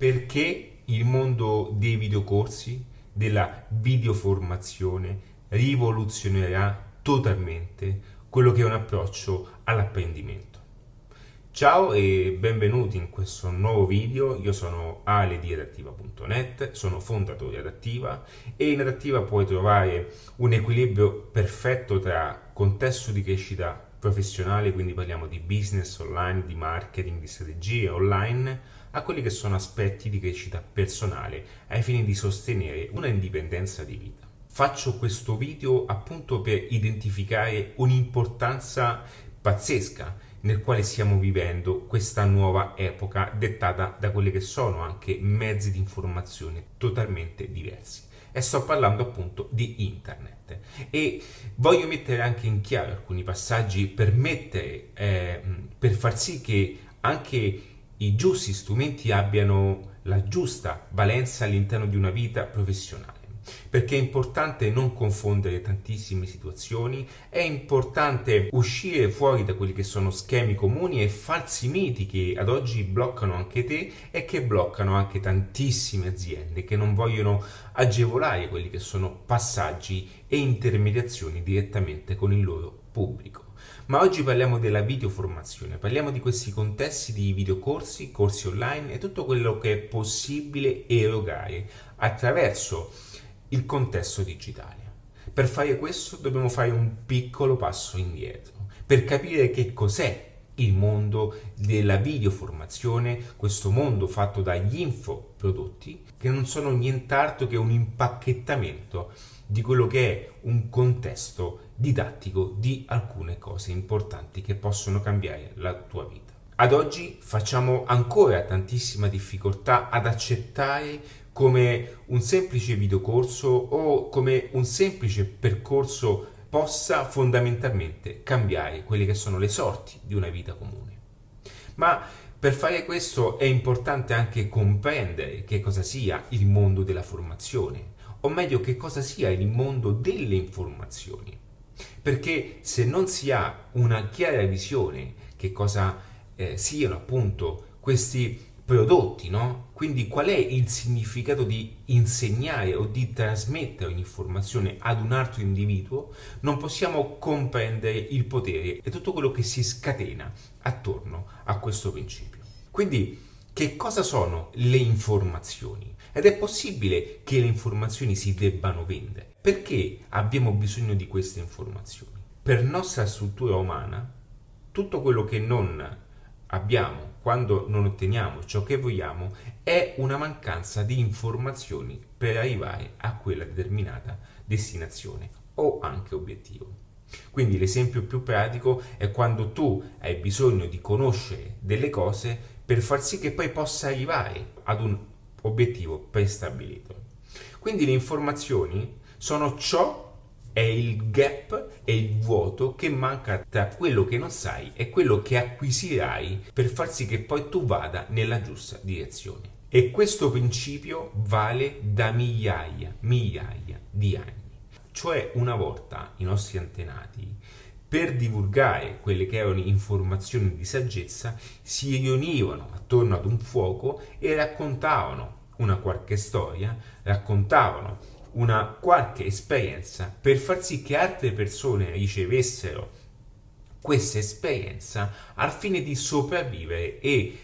perché il mondo dei videocorsi, della videoformazione, rivoluzionerà totalmente quello che è un approccio all'apprendimento. Ciao e benvenuti in questo nuovo video, io sono Ale di adattiva.net, sono fondatore di Adattiva e in Adattiva puoi trovare un equilibrio perfetto tra contesto di crescita professionale, quindi parliamo di business online, di marketing, di strategie online, a quelli che sono aspetti di crescita personale ai fini di sostenere una indipendenza di vita. Faccio questo video appunto per identificare un'importanza pazzesca nel quale stiamo vivendo questa nuova epoca dettata da quelli che sono anche mezzi di informazione totalmente diversi. E sto parlando appunto di internet. E voglio mettere anche in chiaro alcuni passaggi per mettere, eh, per far sì che anche i giusti strumenti abbiano la giusta valenza all'interno di una vita professionale. Perché è importante non confondere tantissime situazioni, è importante uscire fuori da quelli che sono schemi comuni e falsi miti che ad oggi bloccano anche te e che bloccano anche tantissime aziende che non vogliono agevolare quelli che sono passaggi e intermediazioni direttamente con il loro pubblico. Ma oggi parliamo della videoformazione, parliamo di questi contesti di videocorsi, corsi online e tutto quello che è possibile erogare attraverso il contesto digitale. Per fare questo dobbiamo fare un piccolo passo indietro, per capire che cos'è il mondo della videoformazione, questo mondo fatto dagli infoprodotti, che non sono nient'altro che un impacchettamento di quello che è un contesto didattico di alcune cose importanti che possono cambiare la tua vita. Ad oggi facciamo ancora tantissima difficoltà ad accettare come un semplice videocorso o come un semplice percorso possa fondamentalmente cambiare quelle che sono le sorti di una vita comune. Ma per fare questo è importante anche comprendere che cosa sia il mondo della formazione, o meglio che cosa sia il mondo delle informazioni. Perché se non si ha una chiara visione che cosa eh, siano appunto questi prodotti, no? Quindi qual è il significato di insegnare o di trasmettere un'informazione ad un altro individuo? Non possiamo comprendere il potere e tutto quello che si scatena attorno a questo principio. Quindi che cosa sono le informazioni? Ed è possibile che le informazioni si debbano vendere. Perché abbiamo bisogno di queste informazioni? Per nostra struttura umana, tutto quello che non abbiamo quando non otteniamo ciò che vogliamo è una mancanza di informazioni per arrivare a quella determinata destinazione o anche obiettivo. Quindi l'esempio più pratico è quando tu hai bisogno di conoscere delle cose per far sì che poi possa arrivare ad un obiettivo prestabilito. Quindi le informazioni sono ciò è il gap, è il vuoto che manca tra quello che non sai e quello che acquisirai per far sì che poi tu vada nella giusta direzione. E questo principio vale da migliaia, migliaia di anni. Cioè una volta i nostri antenati per divulgare quelle che erano informazioni di saggezza si riunivano attorno ad un fuoco e raccontavano una qualche storia, raccontavano una qualche esperienza per far sì che altre persone ricevessero questa esperienza al fine di sopravvivere e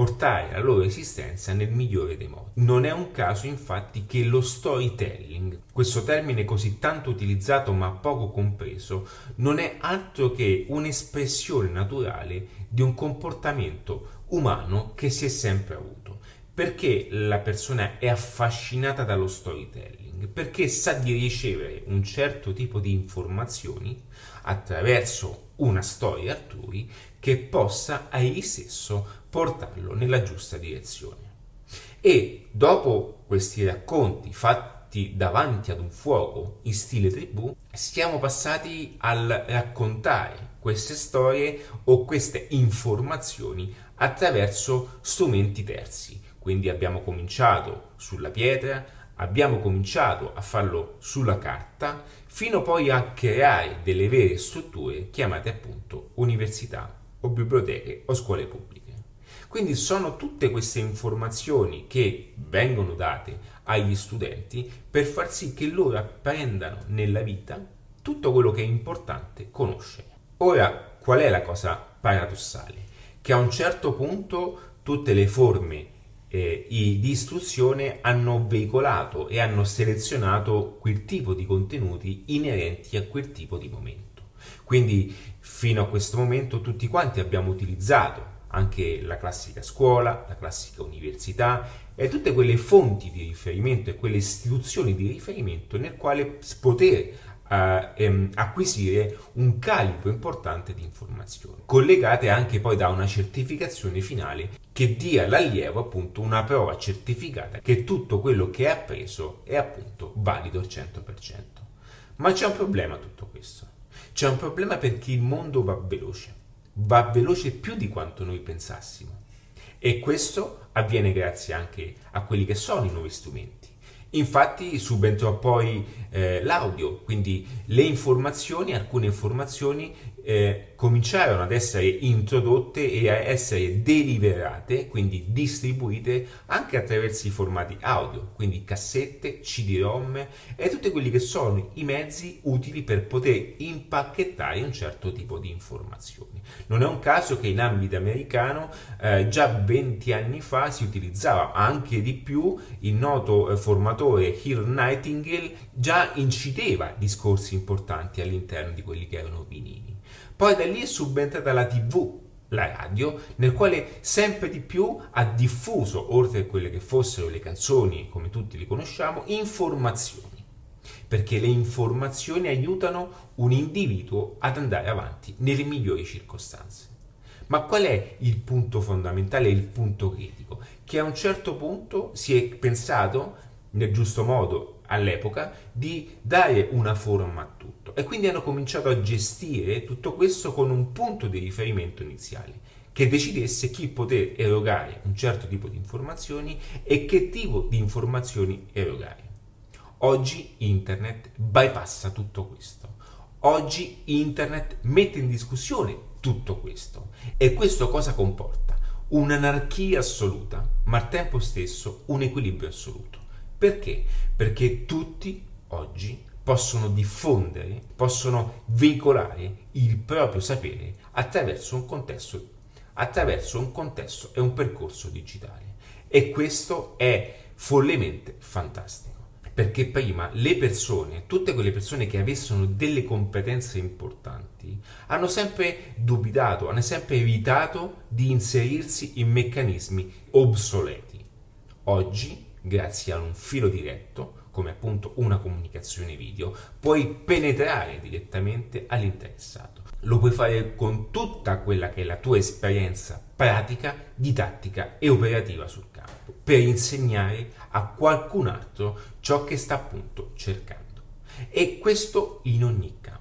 portare la loro esistenza nel migliore dei modi. Non è un caso infatti che lo storytelling, questo termine così tanto utilizzato ma poco compreso, non è altro che un'espressione naturale di un comportamento umano che si è sempre avuto perché la persona è affascinata dallo storytelling? Perché sa di ricevere un certo tipo di informazioni attraverso una storia altrui che possa a egli stesso portarlo nella giusta direzione. E dopo questi racconti fatti davanti ad un fuoco in stile tribù, siamo passati al raccontare queste storie o queste informazioni attraverso strumenti terzi quindi abbiamo cominciato sulla pietra, abbiamo cominciato a farlo sulla carta, fino poi a creare delle vere strutture chiamate appunto università o biblioteche o scuole pubbliche. Quindi sono tutte queste informazioni che vengono date agli studenti per far sì che loro apprendano nella vita tutto quello che è importante conoscere. Ora, qual è la cosa paradossale? Che a un certo punto tutte le forme eh, di istruzione hanno veicolato e hanno selezionato quel tipo di contenuti inerenti a quel tipo di momento. Quindi fino a questo momento tutti quanti abbiamo utilizzato anche la classica scuola, la classica università e tutte quelle fonti di riferimento e quelle istituzioni di riferimento nel quale poter uh, ehm, acquisire un calibro importante di informazioni, collegate anche poi da una certificazione finale che dia all'allievo appunto una prova certificata che tutto quello che ha appreso è appunto valido al 100%. Ma c'è un problema tutto questo. C'è un problema perché il mondo va veloce, va veloce più di quanto noi pensassimo. E questo avviene grazie anche a quelli che sono i nuovi strumenti. Infatti subentrò poi eh, l'audio, quindi le informazioni, alcune informazioni eh, cominciarono ad essere introdotte e a essere deliberate, quindi distribuite anche attraverso i formati audio, quindi cassette, CD-ROM e tutti quelli che sono i mezzi utili per poter impacchettare un certo tipo di informazioni. Non è un caso che in ambito americano eh, già 20 anni fa si utilizzava anche di più il noto eh, formatore Hill Nightingale già incideva discorsi importanti all'interno di quelli che erano vinili. Poi da lì è subentrata la TV, la radio, nel quale sempre di più ha diffuso, oltre a quelle che fossero le canzoni, come tutti le conosciamo, informazioni. Perché le informazioni aiutano un individuo ad andare avanti nelle migliori circostanze. Ma qual è il punto fondamentale, il punto critico? Che a un certo punto si è pensato, nel giusto modo, all'epoca di dare una forma a tutto e quindi hanno cominciato a gestire tutto questo con un punto di riferimento iniziale che decidesse chi poter erogare un certo tipo di informazioni e che tipo di informazioni erogare. Oggi internet bypassa tutto questo. Oggi internet mette in discussione tutto questo. E questo cosa comporta? Un'anarchia assoluta, ma al tempo stesso un equilibrio assoluto. Perché? Perché tutti oggi possono diffondere, possono veicolare il proprio sapere attraverso un contesto, attraverso un contesto e un percorso digitale. E questo è follemente fantastico. Perché prima le persone, tutte quelle persone che avessero delle competenze importanti, hanno sempre dubitato, hanno sempre evitato di inserirsi in meccanismi obsoleti. Oggi grazie a un filo diretto, come appunto una comunicazione video, puoi penetrare direttamente all'interessato. Lo puoi fare con tutta quella che è la tua esperienza pratica, didattica e operativa sul campo, per insegnare a qualcun altro ciò che sta appunto cercando. E questo in ogni campo.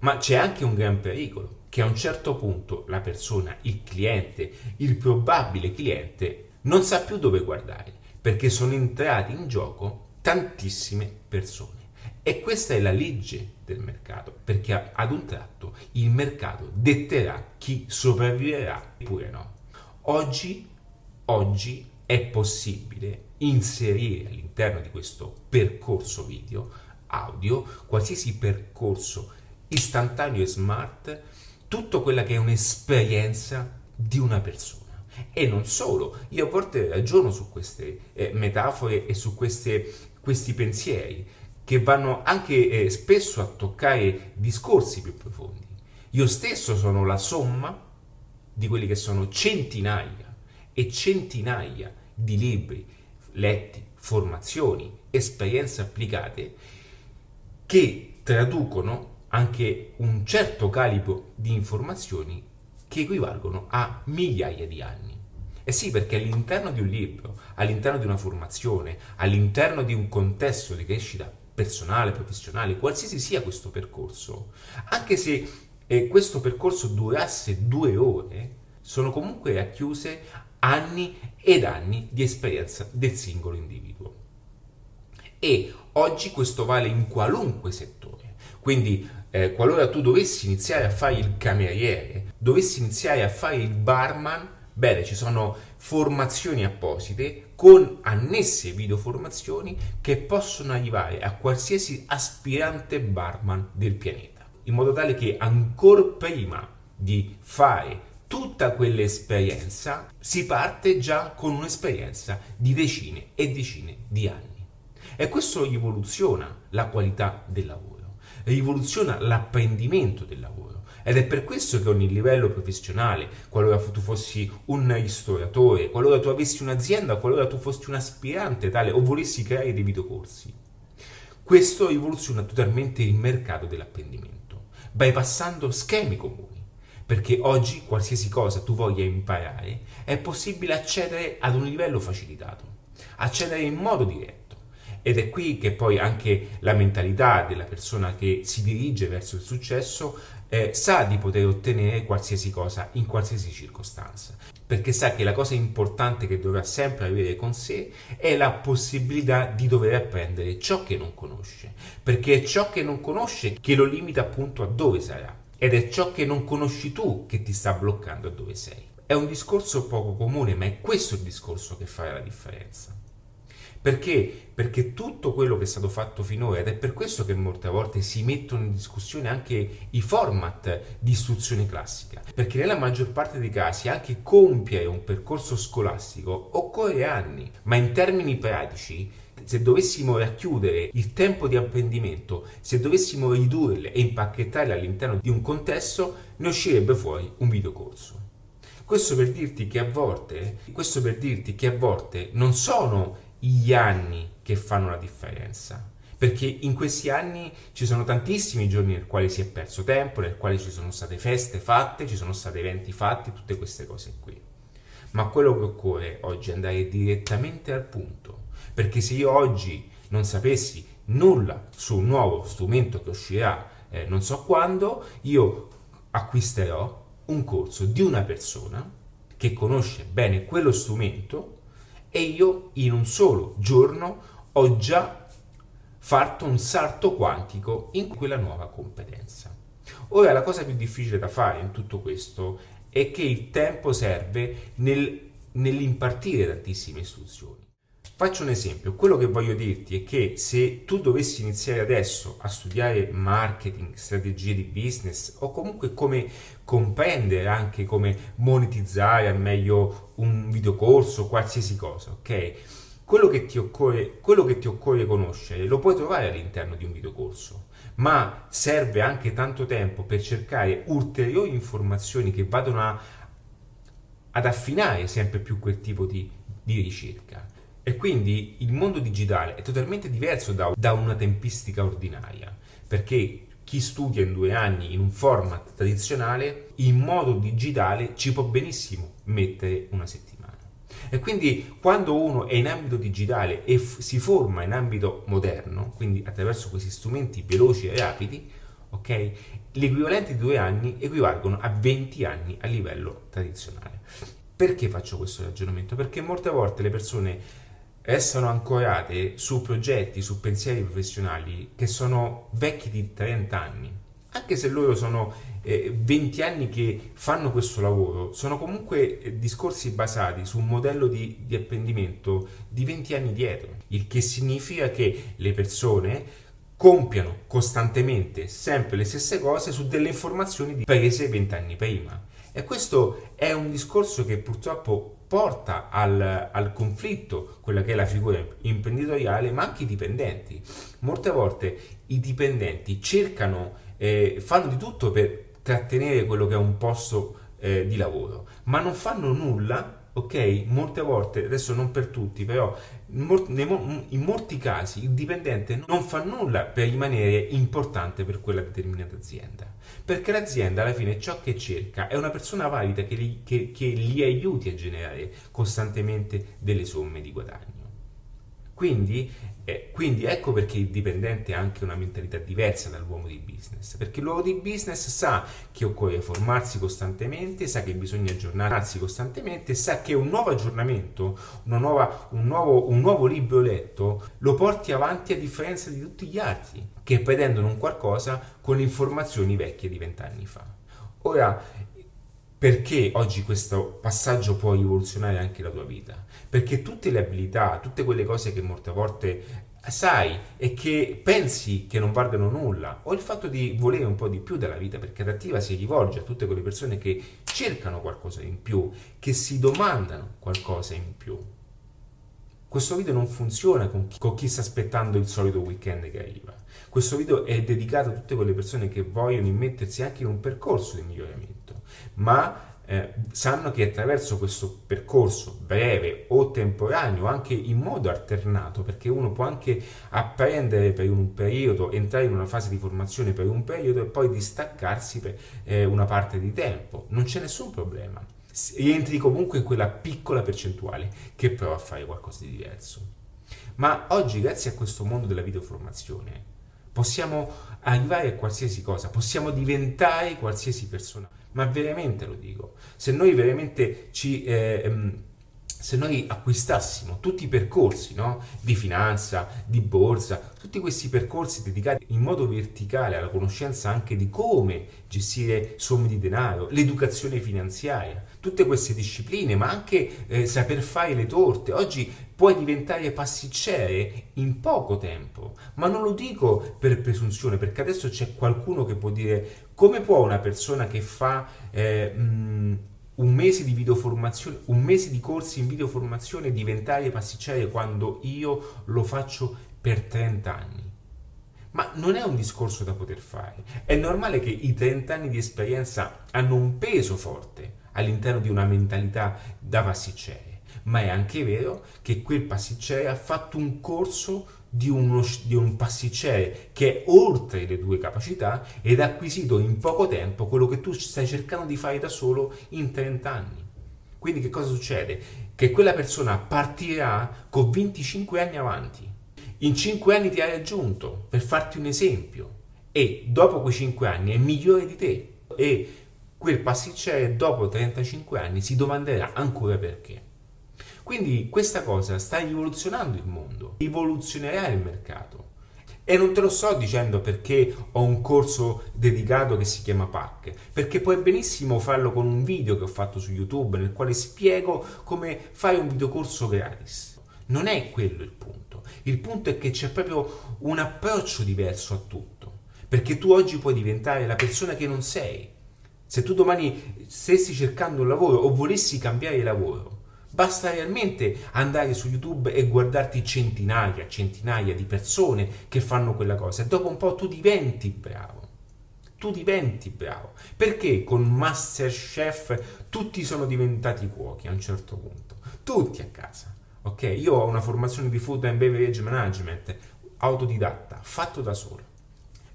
Ma c'è anche un gran pericolo, che a un certo punto la persona, il cliente, il probabile cliente, non sa più dove guardare perché sono entrati in gioco tantissime persone. E questa è la legge del mercato, perché ad un tratto il mercato detterà chi sopravviverà oppure no. Oggi, oggi è possibile inserire all'interno di questo percorso video, audio, qualsiasi percorso istantaneo e smart, tutto quella che è un'esperienza di una persona. E non solo, io a volte ragiono su queste eh, metafore e su queste, questi pensieri che vanno anche eh, spesso a toccare discorsi più profondi. Io stesso sono la somma di quelli che sono centinaia e centinaia di libri letti, formazioni, esperienze applicate che traducono anche un certo calibro di informazioni che equivalgono a migliaia di anni. Eh sì, perché all'interno di un libro, all'interno di una formazione, all'interno di un contesto di crescita personale, professionale, qualsiasi sia questo percorso, anche se eh, questo percorso durasse due ore, sono comunque racchiuse anni ed anni di esperienza del singolo individuo. E oggi questo vale in qualunque settore. Quindi eh, qualora tu dovessi iniziare a fare il cameriere, dovessi iniziare a fare il barman, Bene, ci sono formazioni apposite con annesse videoformazioni che possono arrivare a qualsiasi aspirante barman del pianeta, in modo tale che ancora prima di fare tutta quell'esperienza si parte già con un'esperienza di decine e decine di anni. E questo rivoluziona la qualità del lavoro, rivoluziona l'apprendimento del lavoro ed è per questo che ogni livello professionale, qualora tu fossi un ristoratore, qualora tu avessi un'azienda, qualora tu fossi un aspirante tale o volessi creare dei videocorsi, questo rivoluziona totalmente il mercato dell'apprendimento, bypassando schemi comuni. Perché oggi qualsiasi cosa tu voglia imparare è possibile accedere ad un livello facilitato, accedere in modo diretto. Ed è qui che poi anche la mentalità della persona che si dirige verso il successo eh, sa di poter ottenere qualsiasi cosa in qualsiasi circostanza, perché sa che la cosa importante che dovrà sempre avere con sé è la possibilità di dover apprendere ciò che non conosce, perché è ciò che non conosce che lo limita appunto a dove sarà ed è ciò che non conosci tu che ti sta bloccando a dove sei. È un discorso poco comune, ma è questo il discorso che fa la differenza. Perché? Perché tutto quello che è stato fatto finora, ed è per questo che molte volte si mettono in discussione anche i format di istruzione classica, perché nella maggior parte dei casi anche compiere un percorso scolastico occorre anni, ma in termini pratici se dovessimo racchiudere il tempo di apprendimento, se dovessimo ridurle e impacchettarle all'interno di un contesto, ne uscirebbe fuori un videocorso. Questo per dirti che a volte, questo per dirti che a volte non sono gli anni che fanno la differenza. Perché in questi anni ci sono tantissimi giorni nel quali si è perso tempo, nel quali ci sono state feste fatte, ci sono stati eventi fatti, tutte queste cose qui. Ma quello che occorre oggi è andare direttamente al punto. Perché se io oggi non sapessi nulla su un nuovo strumento che uscirà eh, non so quando, io acquisterò un corso di una persona che conosce bene quello strumento e io in un solo giorno ho già fatto un salto quantico in quella nuova competenza. Ora la cosa più difficile da fare in tutto questo è che il tempo serve nel, nell'impartire tantissime istruzioni. Faccio un esempio, quello che voglio dirti è che se tu dovessi iniziare adesso a studiare marketing, strategie di business o comunque come comprendere anche come monetizzare al meglio un videocorso, qualsiasi cosa, ok? Quello che, ti occorre, quello che ti occorre conoscere lo puoi trovare all'interno di un videocorso, ma serve anche tanto tempo per cercare ulteriori informazioni che vadano a, ad affinare sempre più quel tipo di, di ricerca. E quindi il mondo digitale è totalmente diverso da, da una tempistica ordinaria, perché chi studia in due anni in un format tradizionale, in modo digitale ci può benissimo mettere una settimana. E quindi quando uno è in ambito digitale e f- si forma in ambito moderno, quindi attraverso questi strumenti veloci e rapidi, ok? L'equivalente di due anni equivalgono a 20 anni a livello tradizionale. Perché faccio questo ragionamento? Perché molte volte le persone restano ancorate su progetti, su pensieri professionali che sono vecchi di 30 anni. Anche se loro sono eh, 20 anni che fanno questo lavoro, sono comunque eh, discorsi basati su un modello di, di apprendimento di 20 anni dietro, il che significa che le persone compiano costantemente sempre le stesse cose su delle informazioni prese 20 anni prima. E questo è un discorso che purtroppo porta al, al, conflitto quella che è la figura imprenditoriale, ma anche i dipendenti. Molte volte i dipendenti cercano, eh, fanno di tutto per trattenere quello che è un posto eh, di lavoro, ma non fanno nulla ok? Molte volte, adesso non per tutti, però in molti casi il dipendente non fa nulla per rimanere importante per quella determinata azienda, perché l'azienda alla fine ciò che cerca è una persona valida che gli, che, che gli aiuti a generare costantemente delle somme di guadagno. Quindi eh, quindi ecco perché il dipendente ha anche una mentalità diversa dall'uomo di business, perché l'uomo di business sa che occorre formarsi costantemente, sa che bisogna aggiornarsi costantemente, sa che un nuovo aggiornamento, nuova, un, nuovo, un nuovo libro letto lo porti avanti a differenza di tutti gli altri che pretendono un qualcosa con informazioni vecchie di vent'anni fa. Ora, perché oggi questo passaggio può rivoluzionare anche la tua vita? Perché tutte le abilità, tutte quelle cose che molte volte sai e che pensi che non valgano nulla, o il fatto di volere un po' di più dalla vita, perché adattiva si rivolge a tutte quelle persone che cercano qualcosa in più, che si domandano qualcosa in più. Questo video non funziona con chi, con chi sta aspettando il solito weekend che arriva. Questo video è dedicato a tutte quelle persone che vogliono immettersi anche in un percorso di miglioramento, ma eh, sanno che attraverso questo percorso breve o temporaneo, anche in modo alternato, perché uno può anche apprendere per un periodo, entrare in una fase di formazione per un periodo e poi distaccarsi per eh, una parte di tempo, non c'è nessun problema. Rientri comunque in quella piccola percentuale che prova a fare qualcosa di diverso. Ma oggi, grazie a questo mondo della videoformazione, possiamo arrivare a qualsiasi cosa, possiamo diventare qualsiasi persona ma veramente lo dico, se noi veramente ci... Eh, ehm, se noi acquistassimo tutti i percorsi no? di finanza, di borsa, tutti questi percorsi dedicati in modo verticale alla conoscenza anche di come gestire somme di denaro, l'educazione finanziaria, tutte queste discipline, ma anche eh, saper fare le torte. Oggi puoi diventare pasticcere in poco tempo, ma non lo dico per presunzione, perché adesso c'è qualcuno che può dire come può una persona che fa... Eh, mh, un mese di videoformazione, un mese di corsi in videoformazione diventare pasticcere quando io lo faccio per 30 anni. Ma non è un discorso da poter fare. È normale che i 30 anni di esperienza hanno un peso forte all'interno di una mentalità da pasticcere, ma è anche vero che quel pasticcere ha fatto un corso di, uno, di un pasticcere che è oltre le tue capacità ed ha acquisito in poco tempo quello che tu stai cercando di fare da solo in 30 anni. Quindi che cosa succede? Che quella persona partirà con 25 anni avanti. In 5 anni ti ha raggiunto, per farti un esempio, e dopo quei 5 anni è migliore di te. E quel pasticcere dopo 35 anni si domanderà ancora perché. Quindi questa cosa sta rivoluzionando il mondo, rivoluzionerà il mercato. E non te lo sto dicendo perché ho un corso dedicato che si chiama PAC, perché puoi benissimo farlo con un video che ho fatto su YouTube nel quale spiego come fare un videocorso gratis. Non è quello il punto. Il punto è che c'è proprio un approccio diverso a tutto. Perché tu oggi puoi diventare la persona che non sei. Se tu domani stessi cercando un lavoro o volessi cambiare lavoro, Basta realmente andare su YouTube e guardarti centinaia, centinaia di persone che fanno quella cosa e dopo un po' tu diventi bravo. Tu diventi bravo. Perché con Masterchef tutti sono diventati cuochi a un certo punto? Tutti a casa. Ok? Io ho una formazione di food and beverage management autodidatta, fatto da solo.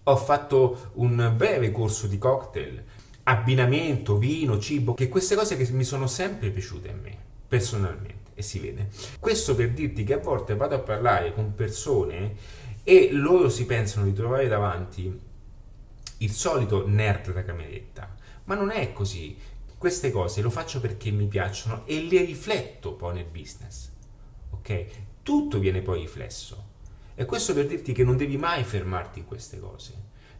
Ho fatto un breve corso di cocktail, abbinamento, vino, cibo, che queste cose che mi sono sempre piaciute a me personalmente e si vede. Questo per dirti che a volte vado a parlare con persone e loro si pensano di trovare davanti il solito nerd da cameretta, ma non è così. Queste cose lo faccio perché mi piacciono e le rifletto poi nel business. Ok? Tutto viene poi riflesso. E questo per dirti che non devi mai fermarti in queste cose.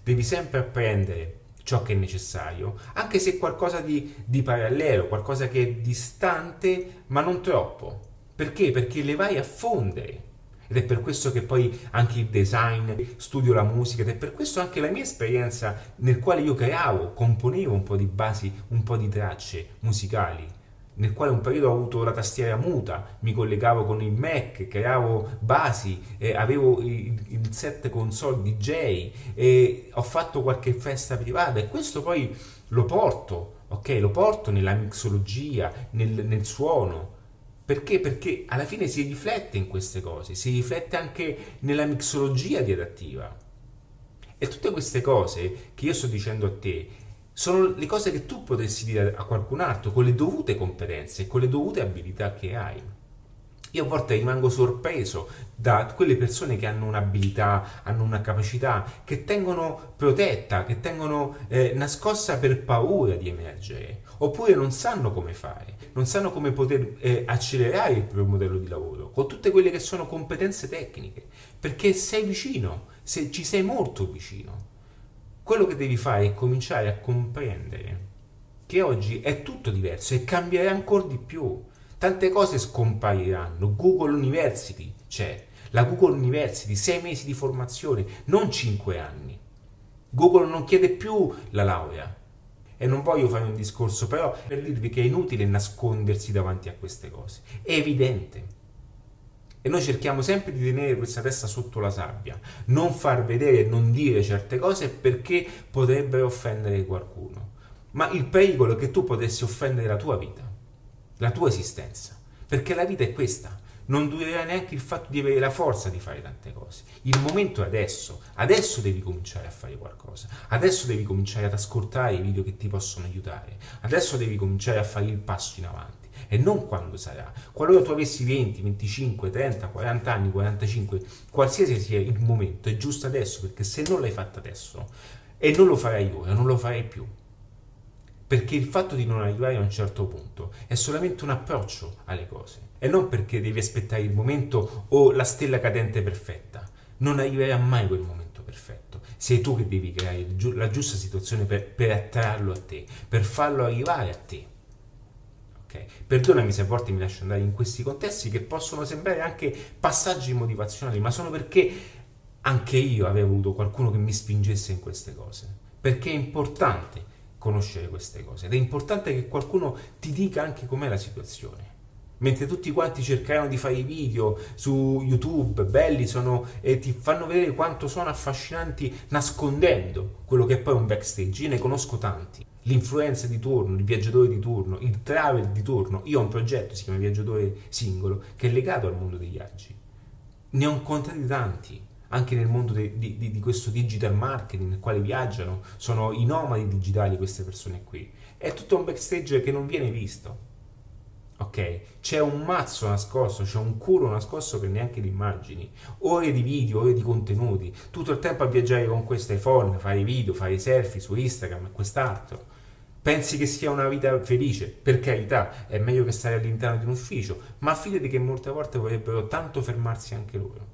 Devi sempre apprendere ciò che è necessario, anche se qualcosa di, di parallelo, qualcosa che è distante, ma non troppo. Perché? Perché le vai a fondere. Ed è per questo che poi anche il design, studio la musica, ed è per questo anche la mia esperienza nel quale io creavo, componevo un po' di basi, un po' di tracce musicali nel quale un periodo ho avuto la tastiera muta, mi collegavo con il Mac, creavo basi, eh, avevo il, il, set console DJ, e ho fatto qualche festa privata e questo poi lo porto, ok? Lo porto nella mixologia, nel, nel suono. Perché? Perché alla fine si riflette in queste cose, si riflette anche nella mixologia di adattiva. E tutte queste cose che io sto dicendo a te sono le cose che tu potresti dire a qualcun altro con le dovute competenze, con le dovute abilità che hai. Io a volte rimango sorpreso da quelle persone che hanno un'abilità, hanno una capacità, che tengono protetta, che tengono eh, nascosta per paura di emergere, oppure non sanno come fare, non sanno come poter eh, accelerare il proprio modello di lavoro, con tutte quelle che sono competenze tecniche, perché sei vicino, se ci sei molto vicino. Quello che devi fare è cominciare a comprendere che oggi è tutto diverso e cambierà ancora di più. Tante cose scompariranno. Google University c'è, la Google University, sei mesi di formazione, non cinque anni. Google non chiede più la laurea. E non voglio fare un discorso, però per dirvi che è inutile nascondersi davanti a queste cose. È evidente. E noi cerchiamo sempre di tenere questa testa sotto la sabbia, non far vedere e non dire certe cose perché potrebbero offendere qualcuno. Ma il pericolo è che tu potessi offendere la tua vita, la tua esistenza, perché la vita è questa. Non durerà neanche il fatto di avere la forza di fare tante cose. Il momento è adesso. Adesso devi cominciare a fare qualcosa. Adesso devi cominciare ad ascoltare i video che ti possono aiutare. Adesso devi cominciare a fare il passo in avanti e non quando sarà. Qualora tu avessi 20, 25, 30, 40 anni, 45, qualsiasi sia il momento, è giusto adesso, perché se non l'hai fatto adesso e non lo farai ora, non lo farai più. Perché il fatto di non arrivare a un certo punto è solamente un approccio alle cose e non perché devi aspettare il momento o la stella cadente perfetta. Non arriverà mai quel momento perfetto. Sei tu che devi creare la giusta situazione per, per attrarlo a te, per farlo arrivare a te. Okay. Perdonami se a volte mi lascio andare in questi contesti che possono sembrare anche passaggi motivazionali, ma sono perché anche io avevo avuto qualcuno che mi spingesse in queste cose. Perché è importante conoscere queste cose ed è importante che qualcuno ti dica anche com'è la situazione. Mentre tutti quanti cercano di fare i video su YouTube, belli sono e ti fanno vedere quanto sono affascinanti nascondendo quello che è poi un backstage. Io ne conosco tanti l'influencer di turno, il viaggiatore di turno, il travel di turno. Io ho un progetto, si chiama Viaggiatore Singolo, che è legato al mondo dei viaggi. Ne ho incontrati tanti, anche nel mondo di, di, di questo digital marketing nel quale viaggiano, sono i nomadi digitali queste persone qui. È tutto un backstage che non viene visto. Ok? C'è un mazzo nascosto, c'è un culo nascosto che neanche li immagini. Ore di video, ore di contenuti, tutto il tempo a viaggiare con questo iPhone, fare video, fare selfie su Instagram e quest'altro. Pensi che sia una vita felice? Per carità, è meglio che stare all'interno di un ufficio, ma fidati che molte volte vorrebbero tanto fermarsi anche loro.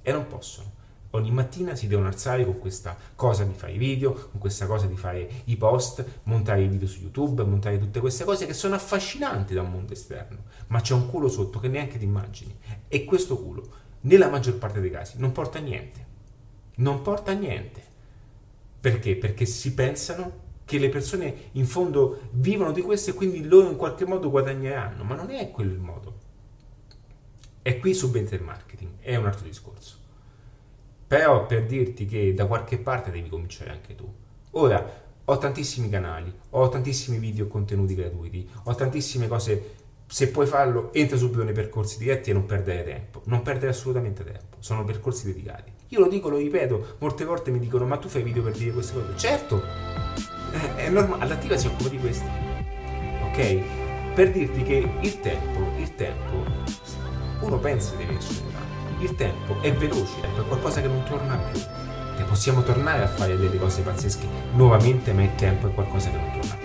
E non possono. Ogni mattina si devono alzare con questa cosa di fare i video, con questa cosa di fare i post, montare i video su YouTube, montare tutte queste cose che sono affascinanti da un mondo esterno, ma c'è un culo sotto che neanche ti immagini. E questo culo, nella maggior parte dei casi, non porta a niente. Non porta a niente. Perché? Perché si pensano che le persone in fondo vivono di questo e quindi loro in qualche modo guadagneranno, ma non è quello il modo. E qui subentra il marketing, è un altro discorso. Però per dirti che da qualche parte devi cominciare anche tu. Ora, ho tantissimi canali, ho tantissimi video contenuti gratuiti, ho tantissime cose. Se puoi farlo, entra subito nei percorsi diretti e non perdere tempo. Non perdere assolutamente tempo. Sono percorsi dedicati. Io lo dico, lo ripeto, molte volte mi dicono: Ma tu fai video per dire queste cose? Certo, eh, è normale, l'attiva si occupa di questo. Ok? Per dirti che il tempo, il tempo, uno pensa di avercelo, il tempo è veloce, è qualcosa che non torna più. E possiamo tornare a fare delle cose pazzesche nuovamente, ma il tempo è qualcosa che non torna più.